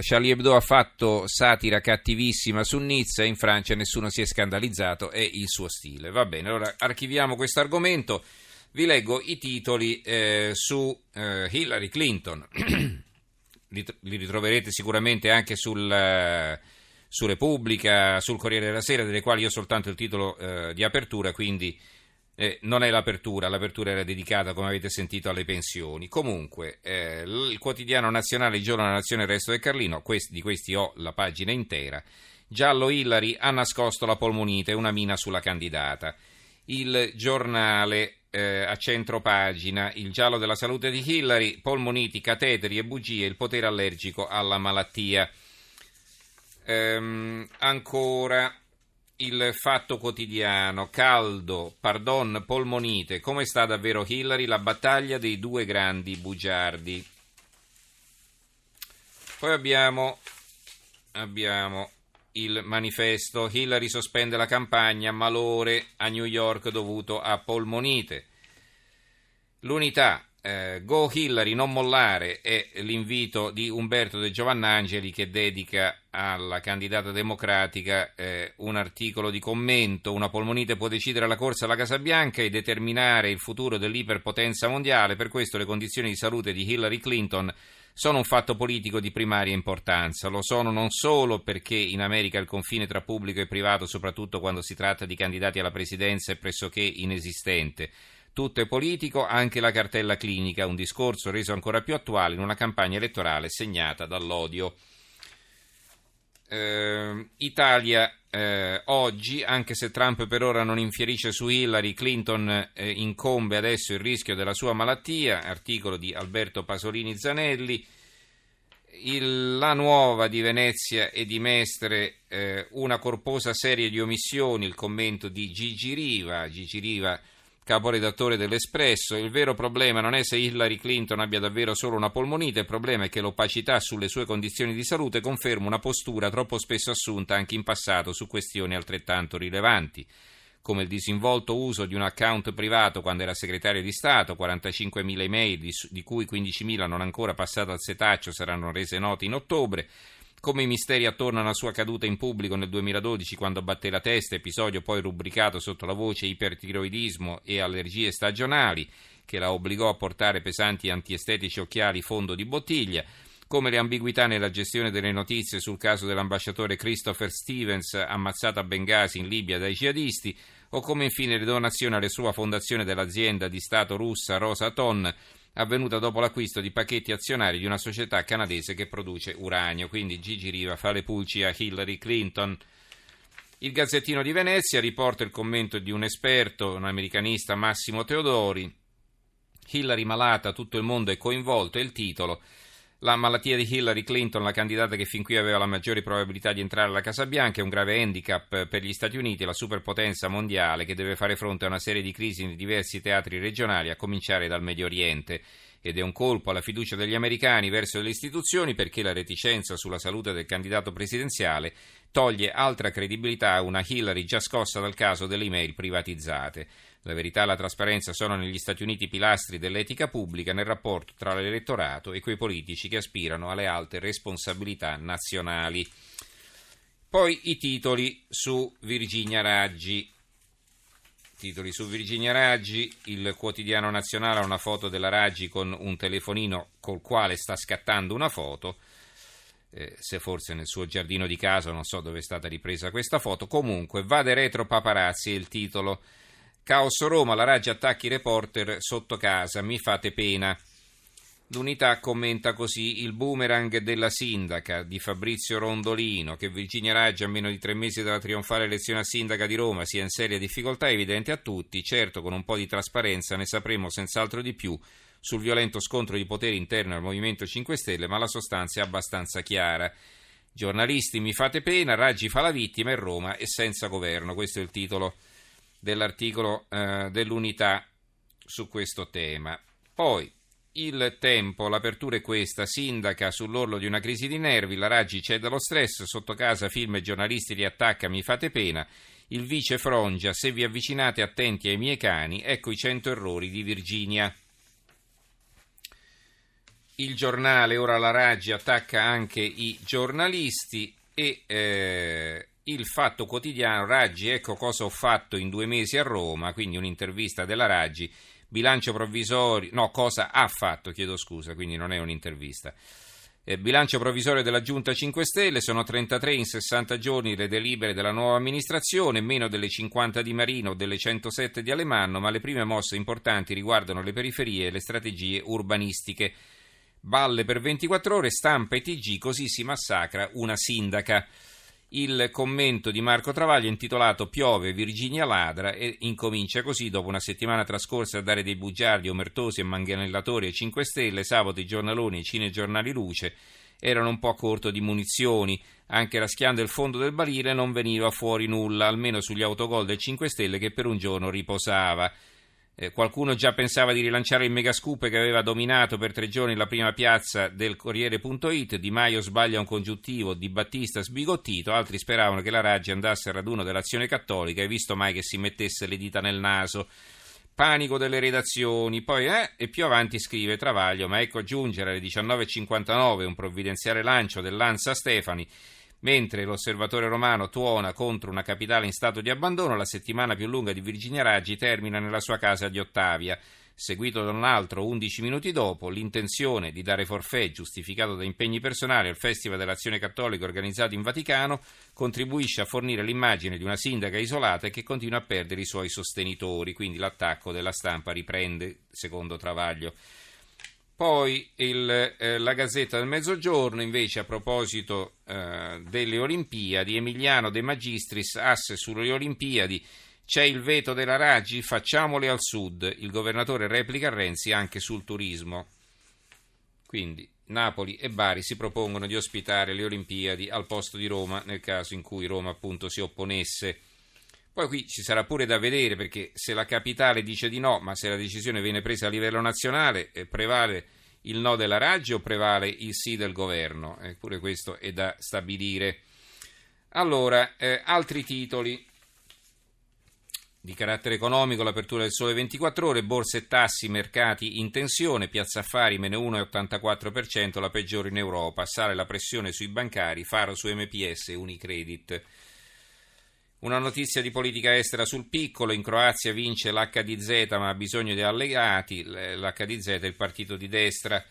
Charlie Hebdo ha fatto satira cattivissima su Nizza in Francia nessuno si è scandalizzato, è il suo stile. Va bene, allora archiviamo questo argomento. Vi leggo i titoli eh, su eh, Hillary Clinton. li, ritroverete sicuramente anche sul, uh, su Repubblica, sul Corriere della Sera, delle quali io ho soltanto il titolo uh, di apertura, quindi eh, non è l'apertura, l'apertura era dedicata, come avete sentito, alle pensioni. Comunque, eh, il quotidiano nazionale, il giorno della nazione, il resto del Carlino, questi, di questi ho la pagina intera. Giallo Hillary ha nascosto la polmonite, una mina sulla candidata. Il giornale eh, a centro pagina, il giallo della salute di Hillary, polmoniti, cateteri e bugie, il potere allergico alla malattia. Ehm, ancora il fatto quotidiano, caldo, pardon, polmonite, come sta davvero Hillary, la battaglia dei due grandi bugiardi. Poi abbiamo, abbiamo il manifesto, Hillary sospende la campagna, malore a New York dovuto a polmonite. L'unità, eh, Go Hillary, non mollare è l'invito di Umberto De Giovannangeli che dedica alla candidata democratica eh, un articolo di commento. Una polmonite può decidere la corsa alla Casa Bianca e determinare il futuro dell'iperpotenza mondiale. Per questo le condizioni di salute di Hillary Clinton sono un fatto politico di primaria importanza. Lo sono non solo perché in America il confine tra pubblico e privato, soprattutto quando si tratta di candidati alla presidenza, è pressoché inesistente tutto è politico, anche la cartella clinica, un discorso reso ancora più attuale in una campagna elettorale segnata dall'odio. Eh, Italia eh, oggi, anche se Trump per ora non infierisce su Hillary, Clinton eh, incombe adesso il rischio della sua malattia, articolo di Alberto Pasolini Zanelli. Il, la nuova di Venezia e di Mestre, eh, una corposa serie di omissioni, il commento di Gigi Riva. Gigi Riva caporedattore dell'Espresso, il vero problema non è se Hillary Clinton abbia davvero solo una polmonite, il problema è che l'opacità sulle sue condizioni di salute conferma una postura troppo spesso assunta anche in passato su questioni altrettanto rilevanti come il disinvolto uso di un account privato quando era segretario di Stato, 45.000 email di, cui 15.000 non ancora passate al setaccio saranno rese note in ottobre, come i misteri attorno alla sua caduta in pubblico nel 2012 quando batté la testa, episodio poi rubricato sotto la voce ipertiroidismo e allergie stagionali, che la obbligò a portare pesanti antiestetici occhiali fondo di bottiglia, come le ambiguità nella gestione delle notizie sul caso dell'ambasciatore Christopher Stevens ammazzato a Bengasi in Libia dai jihadisti, o come infine le donazioni alla sua fondazione dell'azienda di Stato russa Rosaton, avvenuta dopo l'acquisto di pacchetti azionari di una società canadese che produce uranio. Quindi Gigi Riva fa le pulci a Hillary Clinton. Il Gazzettino di Venezia riporta il commento di un esperto, un americanista Massimo Teodori. Hillary malata, tutto il mondo è coinvolto, è il titolo. La malattia di Hillary Clinton, la candidata che fin qui aveva la maggiore probabilità di entrare alla Casa Bianca, è un grave handicap per gli Stati Uniti, la superpotenza mondiale che deve fare fronte a una serie di crisi in diversi teatri regionali, a cominciare dal Medio Oriente. Ed è un colpo alla fiducia degli americani verso le istituzioni perché la reticenza sulla salute del candidato presidenziale toglie altra credibilità a una Hillary già scossa dal caso delle email privatizzate. La verità e la trasparenza sono negli Stati Uniti pilastri dell'etica pubblica nel rapporto tra l'elettorato e quei politici che aspirano alle alte responsabilità nazionali. Poi i titoli su Virginia Raggi. Titoli su Virginia Raggi, il quotidiano nazionale ha una foto della Raggi con un telefonino col quale sta scattando una foto. Eh, se forse nel suo giardino di casa, non so dove è stata ripresa questa foto. Comunque, Vade retro paparazzi è il titolo. Caos Roma, la Raggi attacchi reporter sotto casa, mi fate pena. L'unità commenta così il boomerang della sindaca di Fabrizio Rondolino, che Virginia Raggi a meno di tre mesi dalla trionfale elezione a sindaca di Roma sia in seria difficoltà è evidente a tutti, certo con un po' di trasparenza ne sapremo senz'altro di più sul violento scontro di potere interno al Movimento 5 Stelle, ma la sostanza è abbastanza chiara. Giornalisti, mi fate pena, Raggi fa la vittima e Roma è senza governo, questo è il titolo dell'articolo eh, dell'unità su questo tema. Poi il tempo, l'apertura è questa, sindaca sull'orlo di una crisi di nervi, la Raggi cede allo stress, sotto casa film e giornalisti li attacca, mi fate pena, il vice frongia, se vi avvicinate attenti ai miei cani, ecco i cento errori di Virginia. il giornale, ora la Raggi attacca anche i giornalisti e eh, il Fatto Quotidiano, Raggi, ecco cosa ho fatto in due mesi a Roma, quindi un'intervista della Raggi, bilancio provvisorio, no, cosa ha fatto, chiedo scusa, quindi non è un'intervista. Eh, bilancio provvisorio della Giunta 5 Stelle, sono 33 in 60 giorni le delibere della nuova amministrazione, meno delle 50 di Marino o delle 107 di Alemanno, ma le prime mosse importanti riguardano le periferie e le strategie urbanistiche. Balle per 24 ore, stampa e TG, così si massacra una sindaca. Il commento di Marco Travaglio intitolato Piove Virginia ladra e incomincia così dopo una settimana trascorsa a dare dei bugiardi, omertosi e manganellatori ai 5 Stelle, sabato i giornaloni e i cinegiornali luce erano un po' a corto di munizioni, anche raschiando il fondo del barile non veniva fuori nulla, almeno sugli autogol del 5 Stelle che per un giorno riposava. Eh, qualcuno già pensava di rilanciare il megascoop che aveva dominato per tre giorni la prima piazza del Corriere.it. Di Maio sbaglia un congiuntivo, Di Battista sbigottito. Altri speravano che la Raggi andasse al raduno dell'Azione Cattolica e visto mai che si mettesse le dita nel naso. Panico delle redazioni. Poi, eh, e più avanti scrive Travaglio, ma ecco giungere alle 19.59 un provvidenziale lancio dell'Ansa Stefani Mentre l'osservatore romano tuona contro una capitale in stato di abbandono, la settimana più lunga di Virginia Raggi termina nella sua casa di Ottavia. Seguito da un altro 11 minuti dopo, l'intenzione di dare forfè giustificato da impegni personali al Festival dell'Azione Cattolica organizzato in Vaticano contribuisce a fornire l'immagine di una sindaca isolata e che continua a perdere i suoi sostenitori, quindi l'attacco della stampa riprende, secondo Travaglio. Poi il, eh, la Gazzetta del Mezzogiorno, invece, a proposito eh, delle Olimpiadi, Emiliano De Magistris, asse sulle Olimpiadi, c'è il veto della Raggi, facciamole al sud. Il governatore replica Renzi anche sul turismo. Quindi Napoli e Bari si propongono di ospitare le Olimpiadi al posto di Roma, nel caso in cui Roma appunto si opponesse. Poi qui ci sarà pure da vedere perché se la capitale dice di no, ma se la decisione viene presa a livello nazionale, eh, prevale il no della Raggi o prevale il sì del governo? Eppure questo è da stabilire. Allora, eh, altri titoli di carattere economico, l'apertura del sole 24 ore, borse e tassi, mercati in tensione, piazza affari meno 1,84%, la peggiore in Europa, sale la pressione sui bancari, faro su MPS e Unicredit. Una notizia di politica estera sul piccolo, in Croazia vince l'HDZ ma ha bisogno di allegati, l'HDZ è il partito di destra.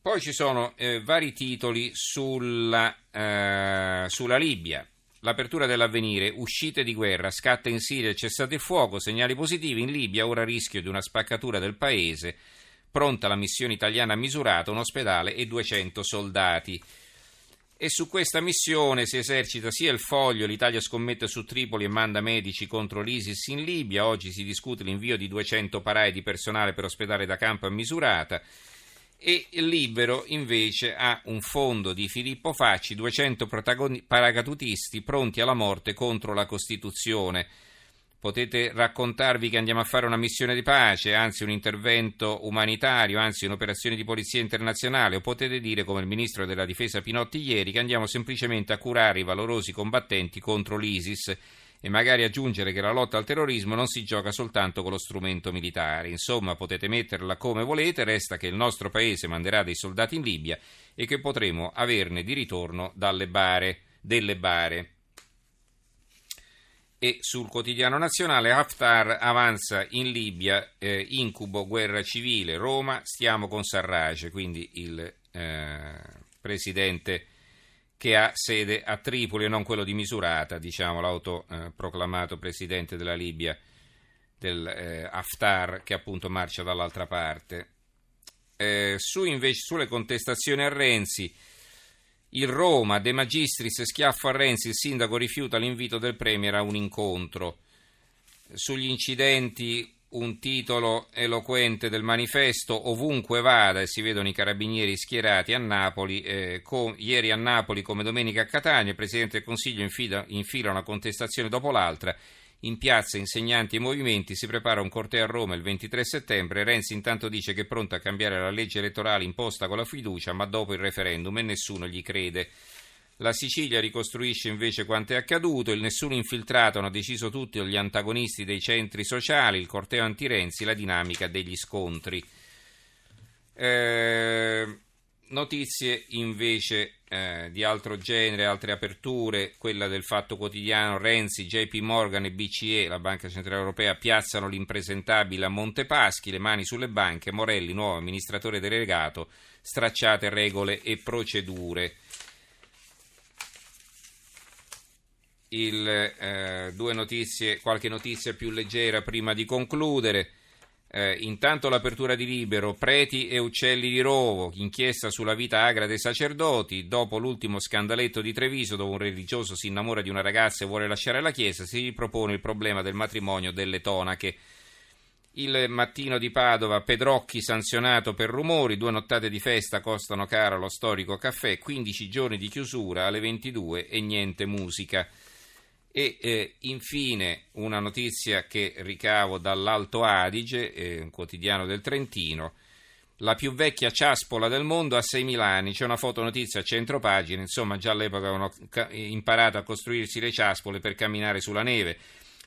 Poi ci sono eh, vari titoli sulla, eh, sulla Libia. L'apertura dell'avvenire, uscite di guerra, scatta in Siria cessate il fuoco, segnali positivi. In Libia, ora rischio di una spaccatura del paese, pronta la missione italiana misurata, un ospedale e 200 soldati e su questa missione si esercita sia il foglio, l'Italia scommette su Tripoli e manda medici contro l'ISIS in Libia, oggi si discute l'invio di 200 parai di personale per ospedare da campo a Misurata. E Libero invece ha un fondo di Filippo Facci, 200 paracadutisti pronti alla morte contro la Costituzione potete raccontarvi che andiamo a fare una missione di pace, anzi un intervento umanitario, anzi un'operazione di polizia internazionale, o potete dire, come il ministro della difesa Pinotti ieri, che andiamo semplicemente a curare i valorosi combattenti contro l'ISIS e magari aggiungere che la lotta al terrorismo non si gioca soltanto con lo strumento militare. Insomma, potete metterla come volete, resta che il nostro paese manderà dei soldati in Libia e che potremo averne di ritorno dalle bare, delle bare e sul quotidiano nazionale Haftar avanza in Libia, eh, incubo guerra civile, Roma, stiamo con Sarraj, quindi il eh, presidente che ha sede a Tripoli e non quello di Misurata, diciamo l'autoproclamato eh, presidente della Libia, del eh, Haftar, che appunto marcia dall'altra parte. Eh, su invece, sulle contestazioni a Renzi, il Roma, De Magistris, schiaffo a Renzi, il sindaco rifiuta l'invito del Premier a un incontro. Sugli incidenti un titolo eloquente del manifesto ovunque vada e si vedono i carabinieri schierati a Napoli, eh, com- ieri a Napoli come domenica a Catania, il Presidente del Consiglio infila, infila una contestazione dopo l'altra in piazza insegnanti e movimenti si prepara un corteo a Roma il 23 settembre. Renzi intanto dice che è pronto a cambiare la legge elettorale imposta con la fiducia, ma dopo il referendum e nessuno gli crede. La Sicilia ricostruisce invece quanto è accaduto, il nessuno infiltrato hanno deciso tutti gli antagonisti dei centri sociali, il corteo anti-Renzi, la dinamica degli scontri. Eh, notizie invece eh, di altro genere, altre aperture, quella del Fatto Quotidiano, Renzi, JP Morgan e BCE, la Banca Centrale Europea, piazzano l'impresentabile a Montepaschi, le mani sulle banche, Morelli, nuovo amministratore delegato, stracciate regole e procedure. Il, eh, due notizie, qualche notizia più leggera prima di concludere. Eh, intanto l'apertura di Libero, Preti e Uccelli di Rovo, inchiesta sulla vita agra dei sacerdoti, dopo l'ultimo scandaletto di Treviso dove un religioso si innamora di una ragazza e vuole lasciare la chiesa, si ripropone il problema del matrimonio delle tonache. Il mattino di Padova, Pedrocchi sanzionato per rumori, due nottate di festa costano caro lo storico caffè, 15 giorni di chiusura alle 22 e niente musica. E eh, infine una notizia che ricavo dall'Alto Adige, eh, un quotidiano del Trentino. La più vecchia ciaspola del mondo ha 6.000 anni, c'è una fotonotizia a centro pagina, insomma già all'epoca avevano imparato a costruirsi le ciaspole per camminare sulla neve.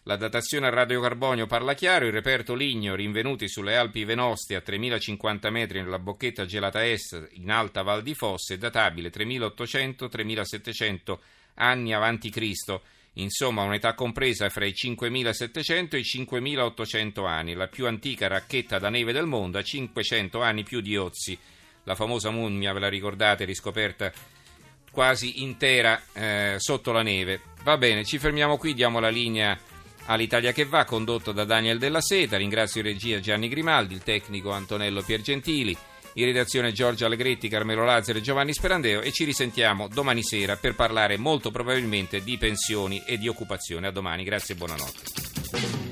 La datazione a radiocarbonio parla chiaro, il reperto ligneo rinvenuti sulle Alpi Venoste a 3050 metri nella bocchetta gelata est in alta Val di Fosse è databile 3800-3700 anni avanti Cristo insomma un'età compresa fra i 5.700 e i 5.800 anni, la più antica racchetta da neve del mondo, a 500 anni più di Ozzi, la famosa mummia, ve la ricordate, riscoperta quasi intera eh, sotto la neve. Va bene, ci fermiamo qui, diamo la linea all'Italia che va, condotto da Daniel Della Seta, ringrazio in regia Gianni Grimaldi, il tecnico Antonello Piergentili. In redazione Giorgio Allegretti, Carmelo Lazzaro e Giovanni Sperandeo e ci risentiamo domani sera per parlare molto probabilmente di pensioni e di occupazione. A domani, grazie e buonanotte.